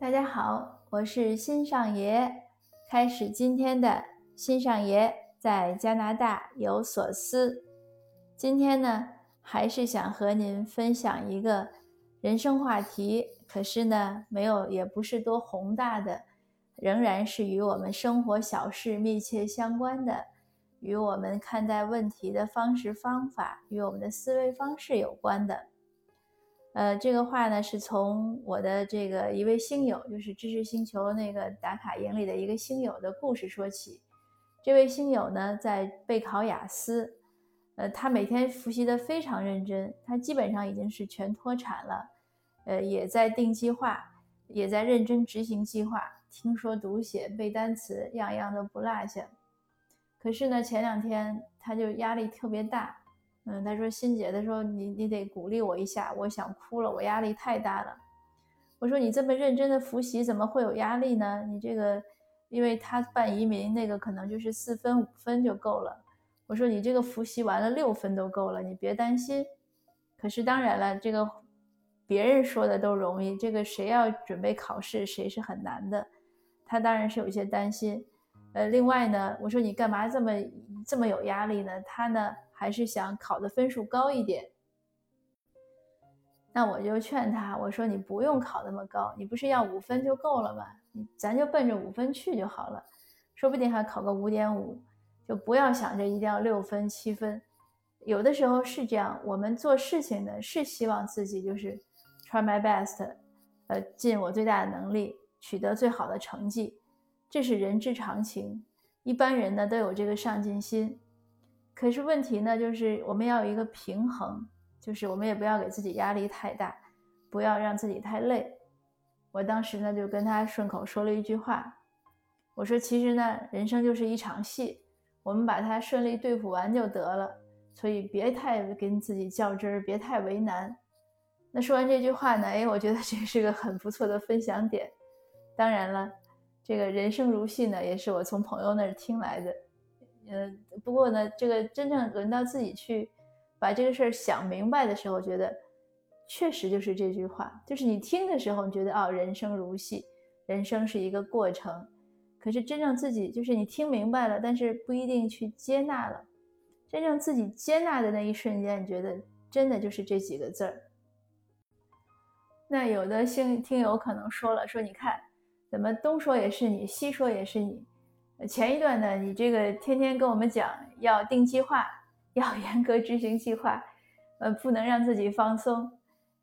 大家好，我是新上爷，开始今天的新上爷在加拿大有所思。今天呢，还是想和您分享一个人生话题，可是呢，没有也不是多宏大的，仍然是与我们生活小事密切相关的，与我们看待问题的方式方法，与我们的思维方式有关的。呃，这个话呢，是从我的这个一位星友，就是知识星球那个打卡营里的一个星友的故事说起。这位星友呢，在备考雅思，呃，他每天复习的非常认真，他基本上已经是全脱产了，呃，也在定计划，也在认真执行计划，听说读写背单词，样样都不落下。可是呢，前两天他就压力特别大。嗯，他说：“欣姐，他说你你得鼓励我一下，我想哭了，我压力太大了。”我说：“你这么认真的复习，怎么会有压力呢？你这个，因为他办移民那个可能就是四分五分就够了。”我说：“你这个复习完了六分都够了，你别担心。”可是当然了，这个别人说的都容易，这个谁要准备考试，谁是很难的。他当然是有些担心。呃，另外呢，我说你干嘛这么这么有压力呢？他呢？还是想考的分数高一点，那我就劝他，我说你不用考那么高，你不是要五分就够了吗？咱就奔着五分去就好了，说不定还考个五点五，就不要想着一定要六分七分。有的时候是这样，我们做事情呢是希望自己就是 try my best，呃，尽我最大的能力取得最好的成绩，这是人之常情，一般人呢都有这个上进心。可是问题呢，就是我们要有一个平衡，就是我们也不要给自己压力太大，不要让自己太累。我当时呢就跟他顺口说了一句话，我说其实呢人生就是一场戏，我们把它顺利对付完就得了，所以别太跟自己较真儿，别太为难。那说完这句话呢，哎，我觉得这是个很不错的分享点。当然了，这个人生如戏呢，也是我从朋友那儿听来的。呃，不过呢，这个真正轮到自己去把这个事儿想明白的时候，觉得确实就是这句话，就是你听的时候，你觉得哦，人生如戏，人生是一个过程。可是真正自己就是你听明白了，但是不一定去接纳了。真正自己接纳的那一瞬间，你觉得真的就是这几个字儿。那有的听听友可能说了，说你看，怎么东说也是你，西说也是你。前一段呢，你这个天天跟我们讲要定计划，要 严格执行计划，呃，不能让自己放松，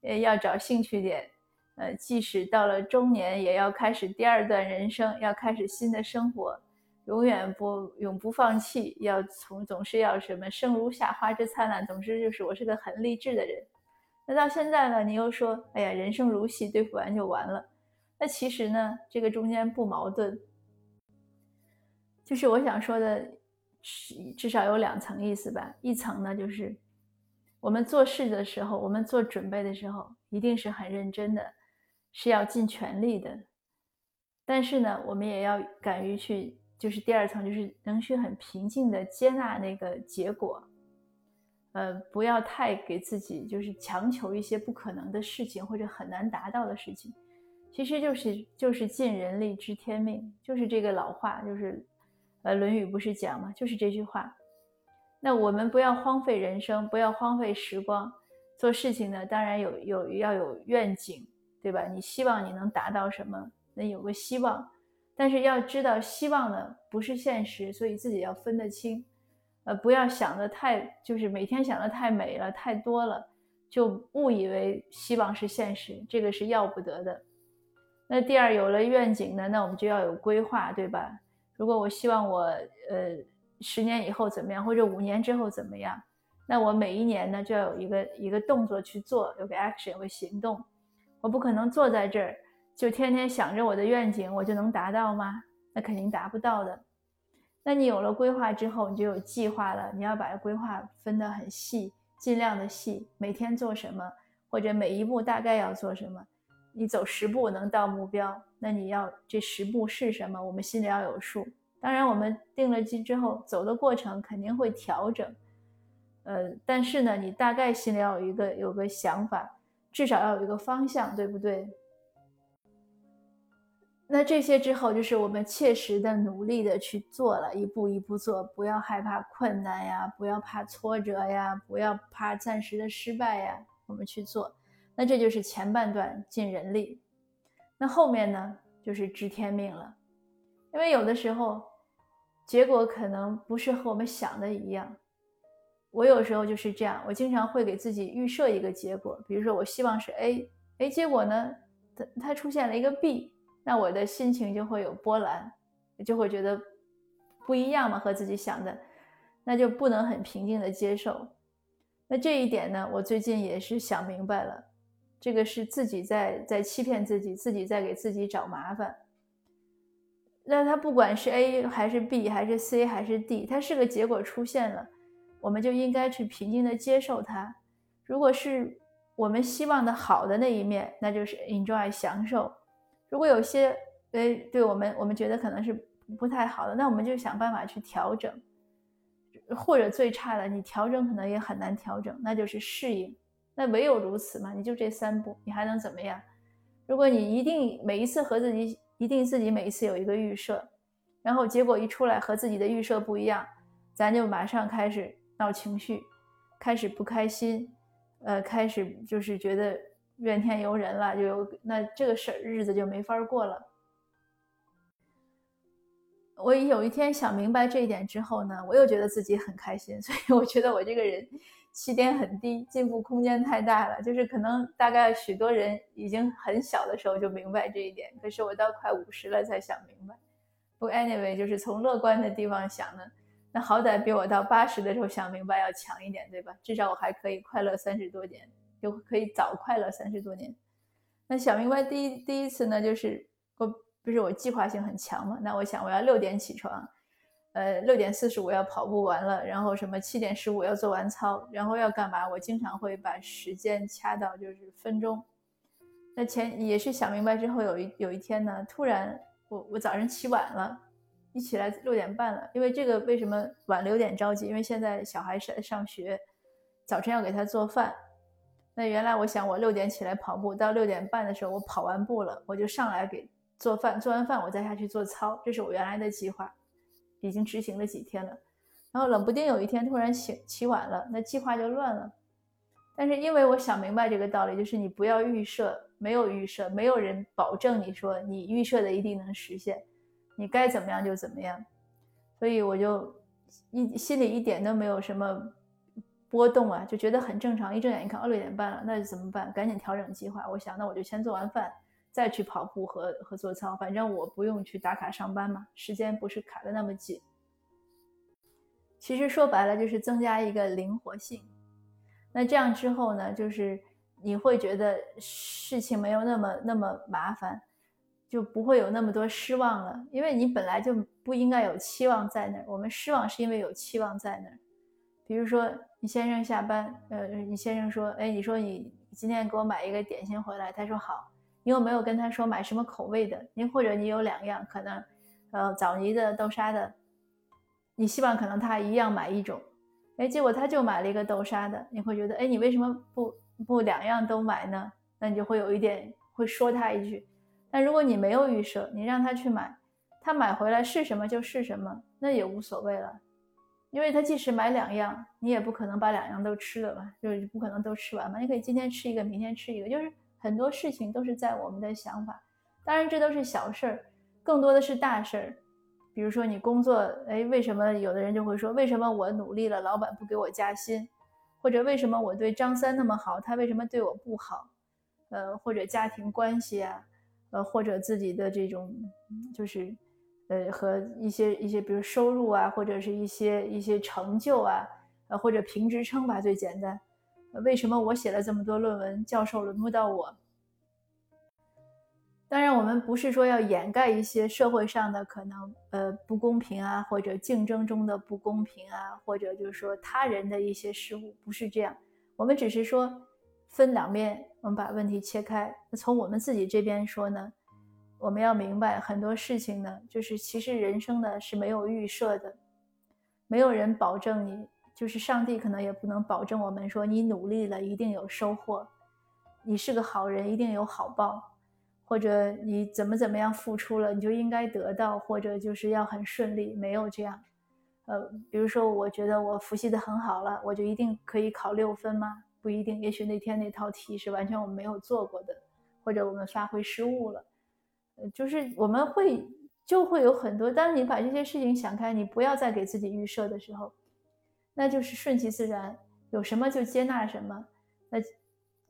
呃，要找兴趣点，呃，即使到了中年，也要开始第二段人生，要开始新的生活，永远不永不放弃，要从总是要什么生如夏花之灿烂，总之就是我是个很励志的人。那到现在呢，你又说，哎呀，人生如戏，对付完就完了。那其实呢，这个中间不矛盾。就是我想说的，是至少有两层意思吧。一层呢，就是我们做事的时候，我们做准备的时候，一定是很认真的，是要尽全力的。但是呢，我们也要敢于去，就是第二层，就是能去很平静的接纳那个结果，呃，不要太给自己就是强求一些不可能的事情或者很难达到的事情。其实就是就是尽人力知天命，就是这个老话，就是。呃，《论语》不是讲吗？就是这句话。那我们不要荒废人生，不要荒废时光。做事情呢，当然有有要有愿景，对吧？你希望你能达到什么？那有个希望，但是要知道希望呢不是现实，所以自己要分得清。呃，不要想的太，就是每天想的太美了，太多了，就误以为希望是现实，这个是要不得的。那第二，有了愿景呢，那我们就要有规划，对吧？如果我希望我呃十年以后怎么样，或者五年之后怎么样，那我每一年呢就要有一个一个动作去做，有个 action，有个行动。我不可能坐在这儿就天天想着我的愿景，我就能达到吗？那肯定达不到的。那你有了规划之后，你就有计划了。你要把规划分得很细，尽量的细，每天做什么，或者每一步大概要做什么。你走十步能到目标，那你要这十步是什么？我们心里要有数。当然，我们定了计之后，走的过程肯定会调整。呃，但是呢，你大概心里要有一个有个想法，至少要有一个方向，对不对？那这些之后，就是我们切实的努力的去做了，一步一步做，不要害怕困难呀，不要怕挫折呀，不要怕暂时的失败呀，我们去做。那这就是前半段尽人力。那后面呢，就是知天命了。因为有的时候，结果可能不是和我们想的一样。我有时候就是这样，我经常会给自己预设一个结果，比如说我希望是 A，哎，结果呢，它它出现了一个 B。那我的心情就会有波澜，就会觉得不一样嘛，和自己想的，那就不能很平静的接受。那这一点呢，我最近也是想明白了，这个是自己在在欺骗自己，自己在给自己找麻烦。那他不管是 A 还是 B 还是 C 还是 D，它是个结果出现了，我们就应该去平静的接受它。如果是我们希望的好的那一面，那就是 enjoy 享受。如果有些诶，对我们我们觉得可能是不太好的，那我们就想办法去调整，或者最差的，你调整可能也很难调整，那就是适应。那唯有如此嘛，你就这三步，你还能怎么样？如果你一定每一次和自己一定自己每一次有一个预设，然后结果一出来和自己的预设不一样，咱就马上开始闹情绪，开始不开心，呃，开始就是觉得。怨天尤人了，就有那这个事儿日子就没法过了。我有一天想明白这一点之后呢，我又觉得自己很开心，所以我觉得我这个人起点很低，进步空间太大了。就是可能大概许多人已经很小的时候就明白这一点，可是我到快五十了才想明白。不，anyway，就是从乐观的地方想呢，那好歹比我到八十的时候想明白要强一点，对吧？至少我还可以快乐三十多年。就可以早快乐三十多年。那想明白第一第一次呢，就是我不是我计划性很强嘛？那我想我要六点起床，呃，六点四十五要跑步完了，然后什么七点十五要做完操，然后要干嘛？我经常会把时间掐到就是分钟。那前也是想明白之后，有一有一天呢，突然我我早上起晚了，一起来六点半了。因为这个为什么晚了有点着急？因为现在小孩上上学，早晨要给他做饭。那原来我想我六点起来跑步，到六点半的时候我跑完步了，我就上来给做饭，做完饭我再下去做操，这是我原来的计划，已经执行了几天了。然后冷不丁有一天突然起起晚了，那计划就乱了。但是因为我想明白这个道理，就是你不要预设，没有预设，没有人保证你说你预设的一定能实现，你该怎么样就怎么样。所以我就一心里一点都没有什么。波动啊，就觉得很正常。一睁眼一看，哦，六点半了，那怎么办？赶紧调整计划。我想，那我就先做完饭，再去跑步和和做操。反正我不用去打卡上班嘛，时间不是卡的那么紧。其实说白了就是增加一个灵活性。那这样之后呢，就是你会觉得事情没有那么那么麻烦，就不会有那么多失望了。因为你本来就不应该有期望在那儿，我们失望是因为有期望在那儿。比如说，你先生下班，呃，你先生说，哎，你说你今天给我买一个点心回来，他说好，你有没有跟他说买什么口味的？您或者你有两样，可能，呃，枣泥的、豆沙的，你希望可能他一样买一种，哎，结果他就买了一个豆沙的，你会觉得，哎，你为什么不不两样都买呢？那你就会有一点会说他一句。但如果你没有预设，你让他去买，他买回来是什么就是什么，那也无所谓了。因为他即使买两样，你也不可能把两样都吃了吧？就是不可能都吃完嘛。你可以今天吃一个，明天吃一个，就是很多事情都是在我们的想法。当然，这都是小事儿，更多的是大事儿。比如说你工作，哎，为什么有的人就会说，为什么我努力了，老板不给我加薪？或者为什么我对张三那么好，他为什么对我不好？呃，或者家庭关系啊，呃，或者自己的这种，就是。呃，和一些一些，比如收入啊，或者是一些一些成就啊，呃，或者评职称吧，最简单。为什么我写了这么多论文，教授轮不到我？当然，我们不是说要掩盖一些社会上的可能呃不公平啊，或者竞争中的不公平啊，或者就是说他人的一些失误，不是这样。我们只是说分两面，我们把问题切开。从我们自己这边说呢？我们要明白很多事情呢，就是其实人生呢是没有预设的，没有人保证你，就是上帝可能也不能保证我们说你努力了一定有收获，你是个好人一定有好报，或者你怎么怎么样付出了，你就应该得到，或者就是要很顺利，没有这样。呃，比如说，我觉得我复习的很好了，我就一定可以考六分吗？不一定，也许那天那套题是完全我们没有做过的，或者我们发挥失误了。呃，就是我们会就会有很多。当你把这些事情想开，你不要再给自己预设的时候，那就是顺其自然，有什么就接纳什么。那。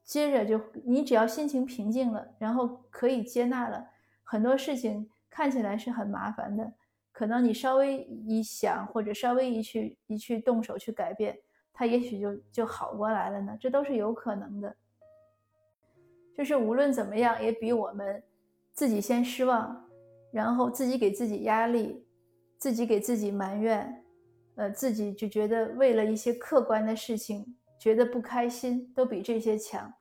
接着就你只要心情平静了，然后可以接纳了很多事情，看起来是很麻烦的，可能你稍微一想或者稍微一去一去动手去改变，它也许就就好过来了呢，这都是有可能的。就是无论怎么样，也比我们自己先失望，然后自己给自己压力，自己给自己埋怨，呃，自己就觉得为了一些客观的事情。觉得不开心都比这些强，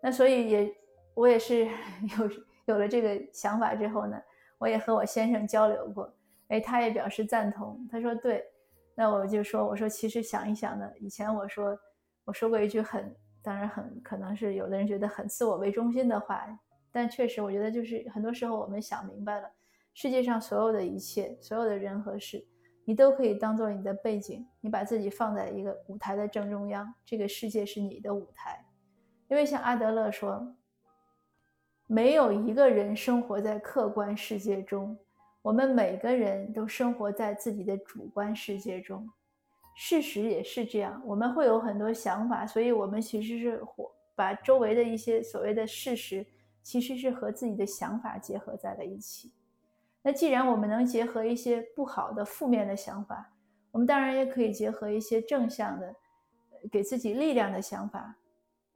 那所以也我也是 有有了这个想法之后呢，我也和我先生交流过，哎，他也表示赞同，他说对，那我就说我说其实想一想呢，以前我说我说过一句很当然很可能是有的人觉得很自我为中心的话，但确实我觉得就是很多时候我们想明白了，世界上所有的一切，所有的人和事。你都可以当做你的背景，你把自己放在一个舞台的正中央，这个世界是你的舞台。因为像阿德勒说，没有一个人生活在客观世界中，我们每个人都生活在自己的主观世界中。事实也是这样，我们会有很多想法，所以我们其实是活把周围的一些所谓的事实，其实是和自己的想法结合在了一起。那既然我们能结合一些不好的、负面的想法，我们当然也可以结合一些正向的、给自己力量的想法。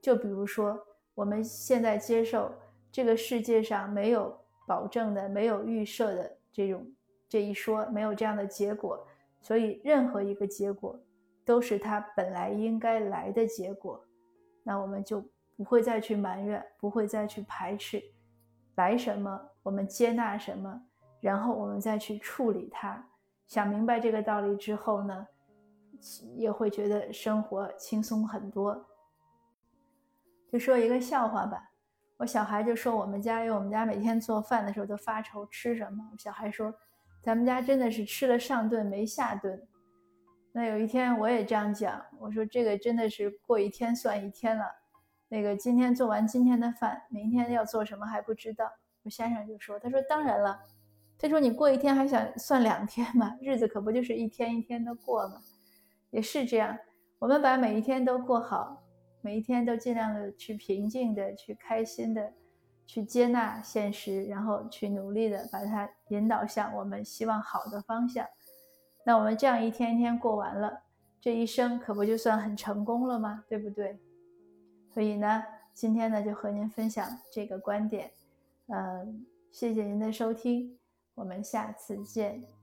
就比如说，我们现在接受这个世界上没有保证的、没有预设的这种这一说，没有这样的结果，所以任何一个结果都是它本来应该来的结果。那我们就不会再去埋怨，不会再去排斥，来什么我们接纳什么。然后我们再去处理它，想明白这个道理之后呢，也会觉得生活轻松很多。就说一个笑话吧，我小孩就说我们家，因为我们家每天做饭的时候都发愁吃什么。小孩说，咱们家真的是吃了上顿没下顿。那有一天我也这样讲，我说这个真的是过一天算一天了。那个今天做完今天的饭，明天要做什么还不知道。我先生就说，他说当然了。再说：“你过一天还想算两天吗？日子可不就是一天一天的过吗？也是这样，我们把每一天都过好，每一天都尽量的去平静的、去开心的、去接纳现实，然后去努力的把它引导向我们希望好的方向。那我们这样一天一天过完了，这一生可不就算很成功了吗？对不对？所以呢，今天呢就和您分享这个观点。嗯，谢谢您的收听。”我们下次见。